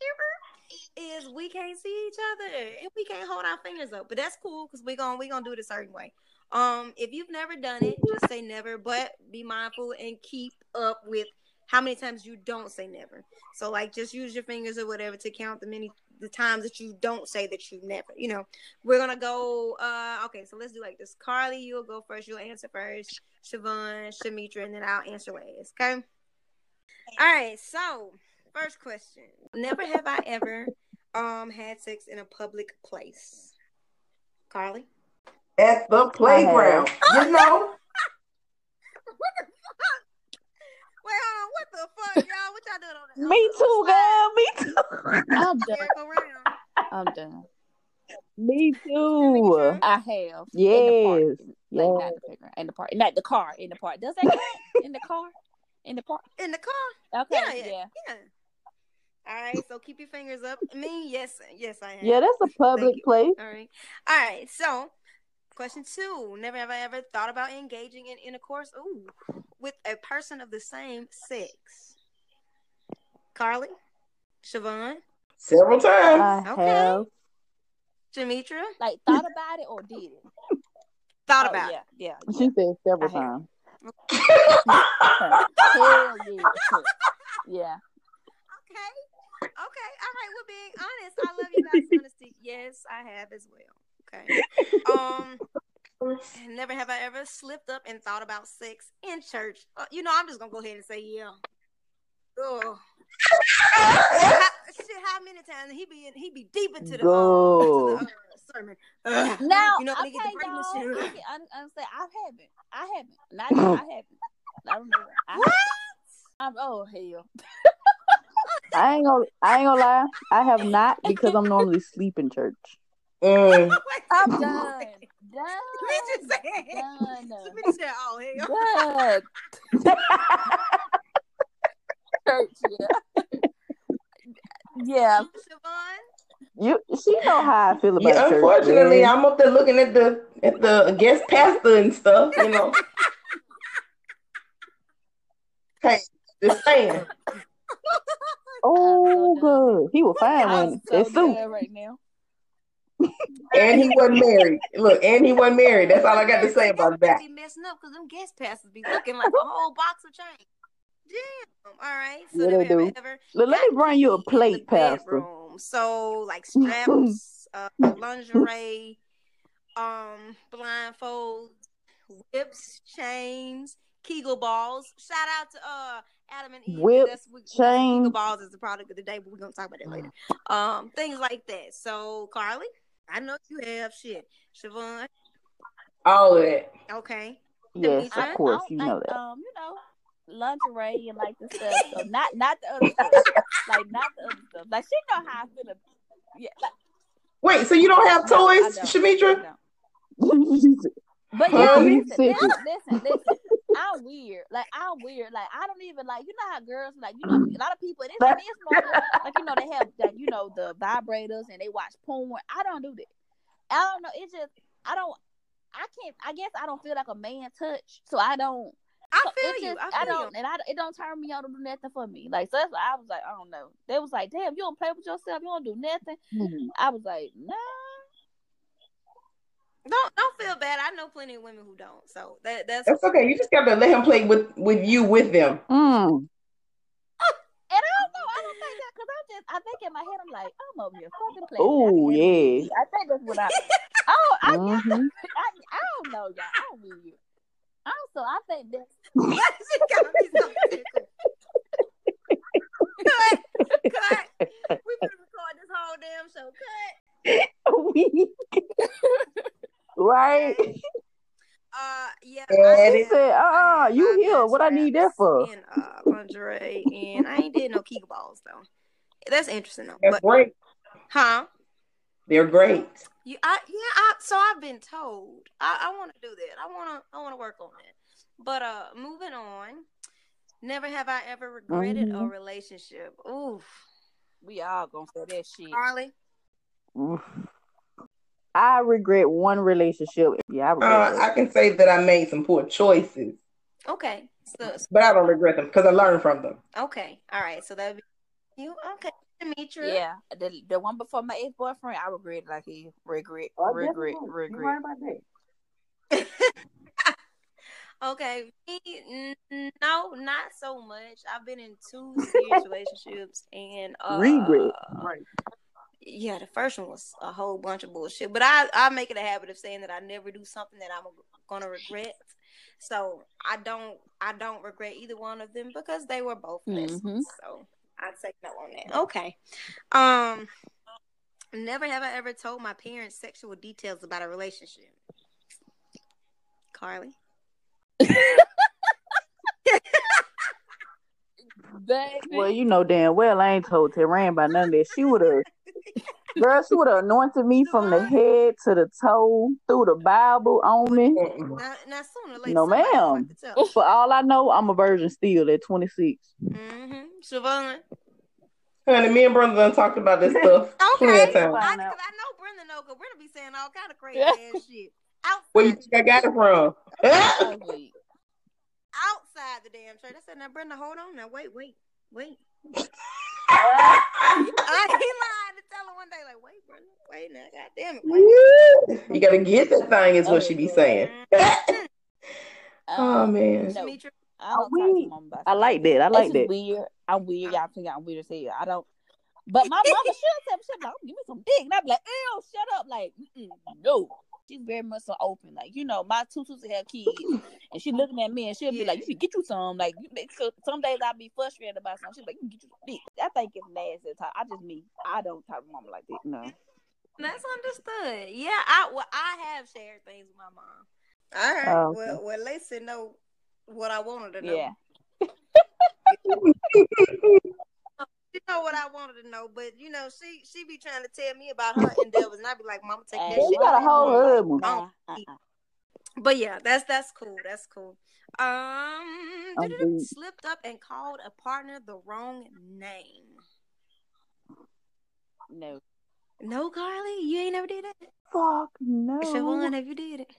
ever is we can't see each other and we can't hold our fingers up. But that's cool because we're gonna we gonna do it a certain way. Um, if you've never done it, just say never, but be mindful and keep up with how many times you don't say never. So like just use your fingers or whatever to count the many the times that you don't say that you never. You know, we're gonna go uh okay, so let's do like this. Carly, you'll go first, you'll answer first, Siobhan, Shamitra, and then I'll answer last, okay? All right, so first question. Never have I ever um had sex in a public place. Carly? At the playground. You know? What the fuck? Wait, hold on. What the fuck, y'all? What y'all doing on that? Me too, slide? girl. Me too. I'm done. Merry-go-round. I'm done. Me too. I have. Yes. In the park. Like not the playground. In the park. Not the car. In the park. Does that count? in the car? In the park. In the car? Okay. Yeah, Yeah. yeah. Yeah. All right, so keep your fingers up. Me, yes, yes, I am. Yeah, that's a public place. All right. All right. So, question two: Never have I ever thought about engaging in intercourse, ooh, with a person of the same sex. Carly, Siobhan, Several times. I Okay. have. Demetra, Like thought about it or did it? thought Oh, about yeah, it. yeah. She said several I have. times. Hell yeah. yeah. Okay. Okay. All right. We're being honest. I love you guys' honesty. Yes, I have as well. Okay. Um. Never have I ever slipped up and thought about sex in church. Uh, you know, I'm just gonna go ahead and say yeah. Oh, how, shit! How many times he be in, he be deep into the, uh, into the uh, sermon? Ugh. Now, you know okay, he get the pregnant y'all. shit. Okay, I, I'm saying I haven't. I haven't. Not I haven't. I don't know. I What? I'm, oh hell. I ain't gonna I ain't gonna lie. I have not because I'm normally sleep in church. Mm. I'm done. Done. We just said. Done. Somebody said, "Oh hell." Done. Church, yeah. yeah. You she know how I feel about Yeah, church. unfortunately, man. I'm up there looking at the at the guest pastor and stuff, you know. hey, just saying. Oh good. He will find I'm one. so It's soup. done right now. And he wasn't married. Look, and he wasn't married. That's all I got to say about that. Be messing up because them guest passes be looking like a whole box of change. Damn. All right. So Yeah, they do. ever let me bring you a pee in the plate, Pastor. So like straps, uh, lingerie, um, blindfolds, whips, chains, Kegel balls. Shout out to uh Adam and Eve. Whip, That's we, chain. Kegel balls is the product of the day, but we're gonna talk about that later. Um, things like that. So Carly, I know you have shit. Siobhan, All of that. okay. Yes, I- of course, you know like, that. Um, you know, lingerie and like the stuff. So not not the other stuff. like not the other stuff. Like she know how I feel. ab- Yeah. Like, Wait, so you don't have toys, don't. Shamitra? I don't. But yeah, Honey? listen, listen, listen, listen. I'm weird. Like I'm weird. Like I don't even like. You know how girls like. You know, a lot of people. It's, I mean, it's normal. Like you know, they have that. You know, the vibrators and they watch porn. I don't do that. I don't know. It's just I don't. I can't. I guess I don't feel like a man touch. So I don't. I So feel it you. just- I feel don't, and I, it don't turn me on to do nothing for me. Like so, that's why I was like, I don't know. They was like, damn, you don't play with yourself, you don't do nothing. Mhm. I was like, nah. You. Don't don't feel bad. I know plenty of women who don't. So that that's That's okay. You just got to let him play with with you with them. Mm. And I don't know. I don't think that because I just I think think in my head, I'm like, I'm over here fucking playing. Oh yeah. I think that's what I. Oh, I, Mhm. I, I don't know, y'all. I don't believe you. Also, I think that she got me so. Cut, cut. We better record this whole damn show. Cut. right. Uh, yeah. Yeah, I He said, I "Uh, have you my here? What I need that for?" And uh, lingerie, and I ain't did no Kegel balls though. That's interesting though. That's But great. huh? They're great. You, I, yeah. I, so I've been told. I, I want to do that. I want to. I want to work on that. But uh, moving on. Never have I ever regretted a Mhm. relationship. Oof, we all gonna say that shit. Carly. Oof. I regret one relationship. Yeah, I regret Uh, I can say that I made some poor choices, Okay. So, but I don't regret them because I learned from them. okay. All right. So that would be you. Okay. Demetra. Yeah, the the one before my ex boyfriend, I regret like he regret, Oh, regret, definitely. Regret. about that. Okay. Me, no, not so much. I've been in two serious relationships and uh, Regret. Right. Yeah, the first one was a whole bunch of bullshit. But I I make it a habit of saying that I never do something that I'm gonna regret. So I don't I don't regret either one of them because they were both lessons. Mhm. So I take no on that. Okay. Um never have I ever told my parents sexual details about a relationship. Carly. Baby. Well, you know damn well I ain't told Tehran about none of that. She would have, girl, she would have anointed me from the head to the toe, through the Bible on me. Now, now sooner later, No, ma'am. have to tell. For all I know, I'm a virgin still at 26. Mm-hmm. Siobhan. Honey, me and brother done talked about this stuff Okay. of times. I, Find out. cause I know Brenda know, cause Brenda be saying all kind of crazy ass shit. Outside, Where you think I got it from? Outside the damn church. I said, now Brenda, hold on. Now wait, wait, wait. I ain't lying to tell her one day, like, wait, Brenda, wait now, god damn it, wait. you gotta get that thing, is what she be saying. oh Um, man. No. I don't we- talk to I like that. I like That's that. weird. I'm weird. Y'all think I'm weird as hell. I don't. But my mama should tell me, she'd like, give me some dick. And I'd be like, ew, shut up. Like, mm-mm, no. She's very much so open. Like, you know, my two sisters have kids. And she looking at me and she'll be like, you should get you some. Like, you some days I'll be frustrated about something. She's like, you can get you some dick. I think it's nasty. to talk. I just me. I don't talk to mama like that. No. that's understood. Yeah, I well, I have shared things with my mom. All right. Oh, okay. Well, well, Lacey know what I wanted to know. Yeah. She know what I wanted to know, but you know, she she be trying to tell me about her endeavors, and I be like, "Mama, take that Hey, Yeah, shit." you got a back." whole Like, husband. Oh. uh-uh. But yeah, that's that's cool. That's cool. Um, slipped up and called a partner the wrong name. No. No, Carly, you ain't never did that. Fuck no. Siobhan, have you did it?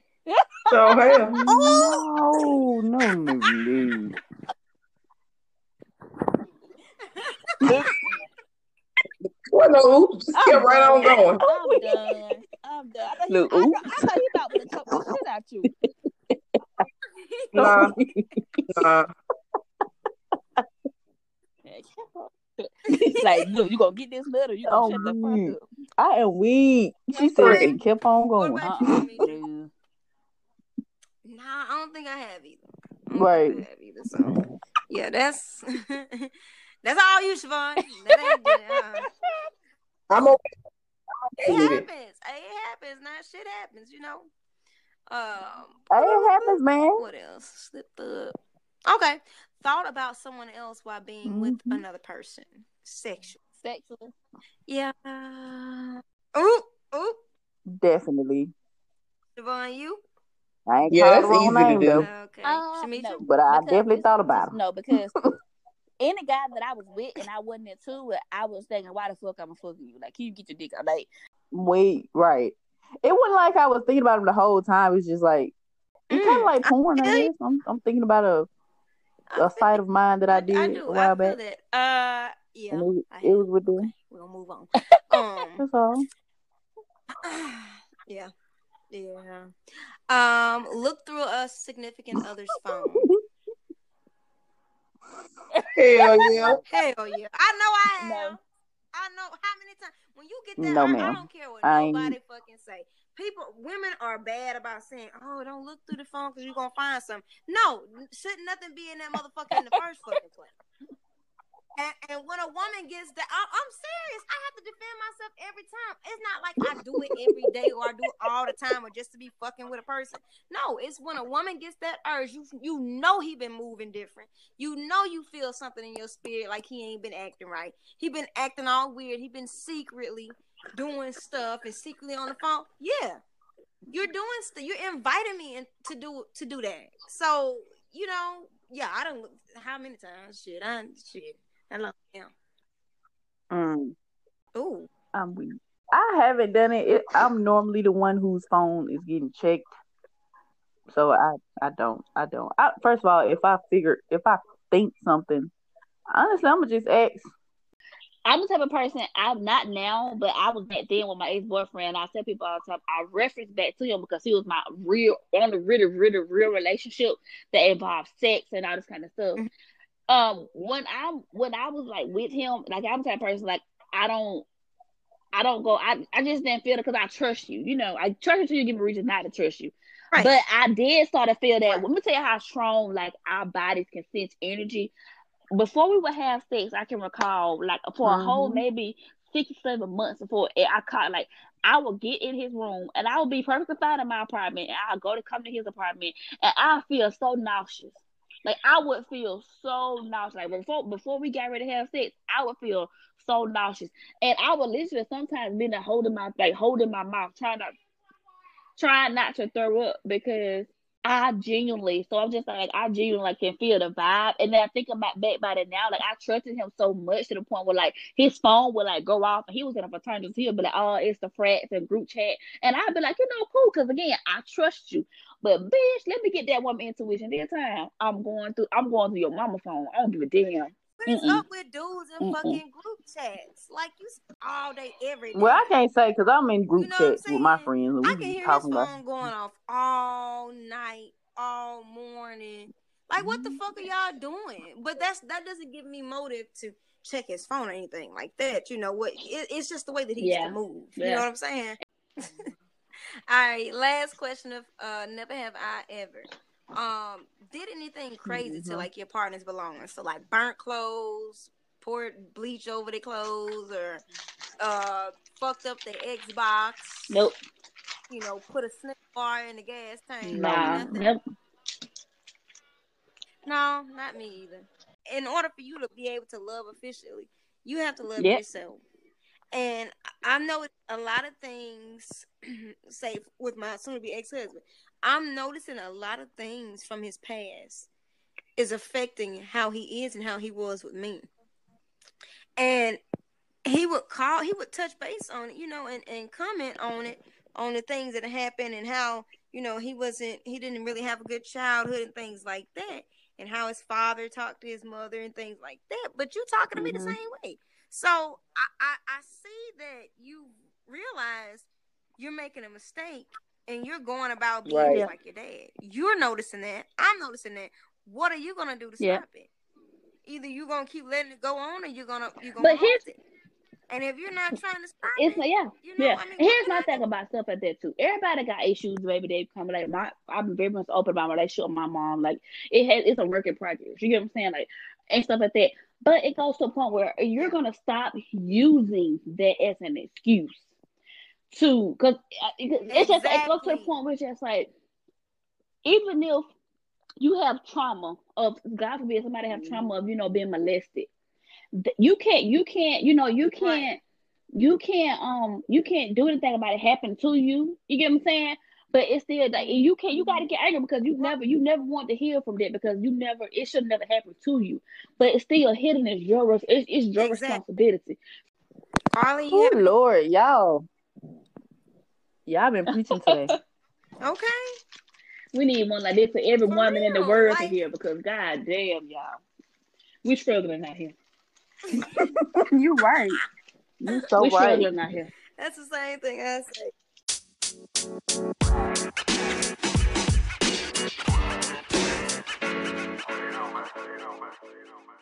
So hell. Oh! No, no, no, no. Well, no, oops, just kept right on going. I'm done. I'm done. I thought he, Look, I, oops. thought- I thought he about to choke the shit out you. Nah, nah. like, look, you gonna get this letter, you gonna Oh, shut the fuck up. I am weak. She said Right. and kept on What going. about Uh-uh. you, Nah, I don't think I have either. I Right. I have either. So yeah, that's that's all you, Siobhan. That ain't good. Uh, I'm okay. it with it. happens. It happens. Now shit happens. You know. Um. Hey, it happens, man. What else? Slipped up. Okay. Thought about someone else while being with Mhm. another person. Sexual. Sexual. Yeah. Oop. Oop. Definitely. Siobhan, you? I ain't Yeah, called the that's wrong easy to name do. though. Okay. Uh, no. But I Because definitely thought about him. No, because any guy that I was with and I wasn't into it, I was thinking, why the fuck I'm fucking you? Like, you get your dick out. Like, Wait, right. It wasn't like I was thinking about him the whole time. It was just like it's kind Mm, of like porn. I you. guess I'm, I'm thinking about a, feel site of mine that I I did do. a while I back. that. Uh, yeah. It, I it was with them. Okay, we're gonna move on. Um, That's all. yeah, yeah. Um, look through a significant other's phone. Hell yeah. Hell yeah! I know I have. No. I know how many times when you get that No, I ma'am. don't care what I ain't- nobody fucking say. People, women are bad about saying, "Oh, don't look through the phone because you're gonna find something." No, should nothing be in that motherfucker in the first fucking place. And, and when a woman gets that, I, I'm serious. I have to defend myself every time. It's not like I do it every day or I do it all the time or just to be fucking with a person. No, it's when a woman gets that urge, you you know he been moving different. You know you feel something in your spirit like he ain't been acting right. He been acting all weird. He been secretly doing stuff and secretly on the phone. Yeah, you're doing stuff. You're inviting me in to do to do that. So you know, yeah, I don't. How many times? Shit, I shit. I love him. Mm, Ooh, I'm weak. I haven't done it. it. I'm normally the one whose phone is getting checked, so I I don't I don't. I, first of all, if I figure if I think something, honestly, I'm gonna just ask. I'm the type of person. I'm not now, but I was back then with my ex boyfriend. I tell people all the time. I reference back to him because he was my real, only really, really, real relationship that involved sex and all this kind of stuff. Mhm. Um, when I when I was like with him, like I'm the type of person like I don't. I don't go. I, I just didn't feel it because I trust you. You know, I trust you until you give me a reason not to trust you. Right. But I did start to feel that. Let me tell you how strong like our bodies can sense energy. Before we would have sex, I can recall like for a whole Mhm. maybe six seven months before it, I caught like I would get in his room and I would be perfectly fine in my apartment and I'll go to come to his apartment and I feel so nauseous. Like I would feel so nauseous. Like before before we got ready to have sex, I would feel so nauseous. And I would literally sometimes be holding my like holding my mouth, trying not trying not to throw up because I genuinely so I'm just like I genuinely like can feel the vibe. And then I think about back by it now, like I trusted him so much to the point where like his phone would like go off and he was in a fraternity, he'll be like, Oh, it's the frats and group chat. And I'd be like, you know, cool, because again, I trust you. But bitch, let me get that woman intuition. This time I'm going through I'm going through your mama phone. I don't give a damn. what is Mm-mm. up with dudes in Mm-mm. fucking group chats? Like you s- all day, every day. Well, I can't say because I'm in group You know what I'm chats with my saying? friends. And we I can be hear his talking phone about. going off all night, all morning. Like, what the fuck are mm-hmm. y'all doing? But that's that doesn't give me motive to check his phone or anything like that. You know what? It, it's just the way that he used Yeah. to move. You Yeah. know what I'm saying? all right. Last question of uh, never have I ever. Um, did anything crazy to Mhm. like your partner's belongings? So like burnt clothes, poured bleach over their clothes, or uh fucked up the Xbox Nope. you know, put a snake bar in the gas tank. Nah. Nope. No, not me either. In order for you to be able to love officially, you have to love Yep. yourself. And I know a lot of things, say with my soon to be ex husband, I'm noticing a lot of things from his past is affecting how he is and how he was with me. And he would call, he would touch base on it, you know, and, and comment on it, on the things that happened and how, you know, he wasn't, he didn't really have a good childhood and things like that. And how his father talked to his mother and things like that. But you talking to me the Mhm. same way. So I, I, I see that you realize you're making a mistake and you're going about being Right. like your dad. You're noticing that. I'm noticing that. What are you gonna do to Yeah. stop it? Either you're gonna keep letting it go on or you're gonna you're gonna But here's- it. And if you're not trying to stop It's it, yeah. you know, Yeah, I mean, here's my thing about stuff like that too. Everybody got issues, baby. They come like my. I'm very much open about my relationship with my mom. Like it has, it's a work in progress. You get what I'm saying? Like and stuff like that. But it goes to a point where you're gonna stop using that as an excuse to, because it's just it goes to a point where it's just like, even if you have trauma of God forbid somebody have trauma of you know being molested, you can't you can't you know you can't you can't um you can't do anything about it happening to you. You get what I'm saying? But it's still like you can't you gotta mm-hmm. get angry because you never you never want to heal from that because you never it should never happen to you. But it's still hidden as your res- it's, it's your Exactly. responsibility. Carly, you Oh have Lord, y'all, y'all been preaching today. okay. We need one like this for every For woman in the real, world to hear because god damn y'all. We struggling out here. you right. You so we right. struggling out here. That's the same thing I say. You know, man. You.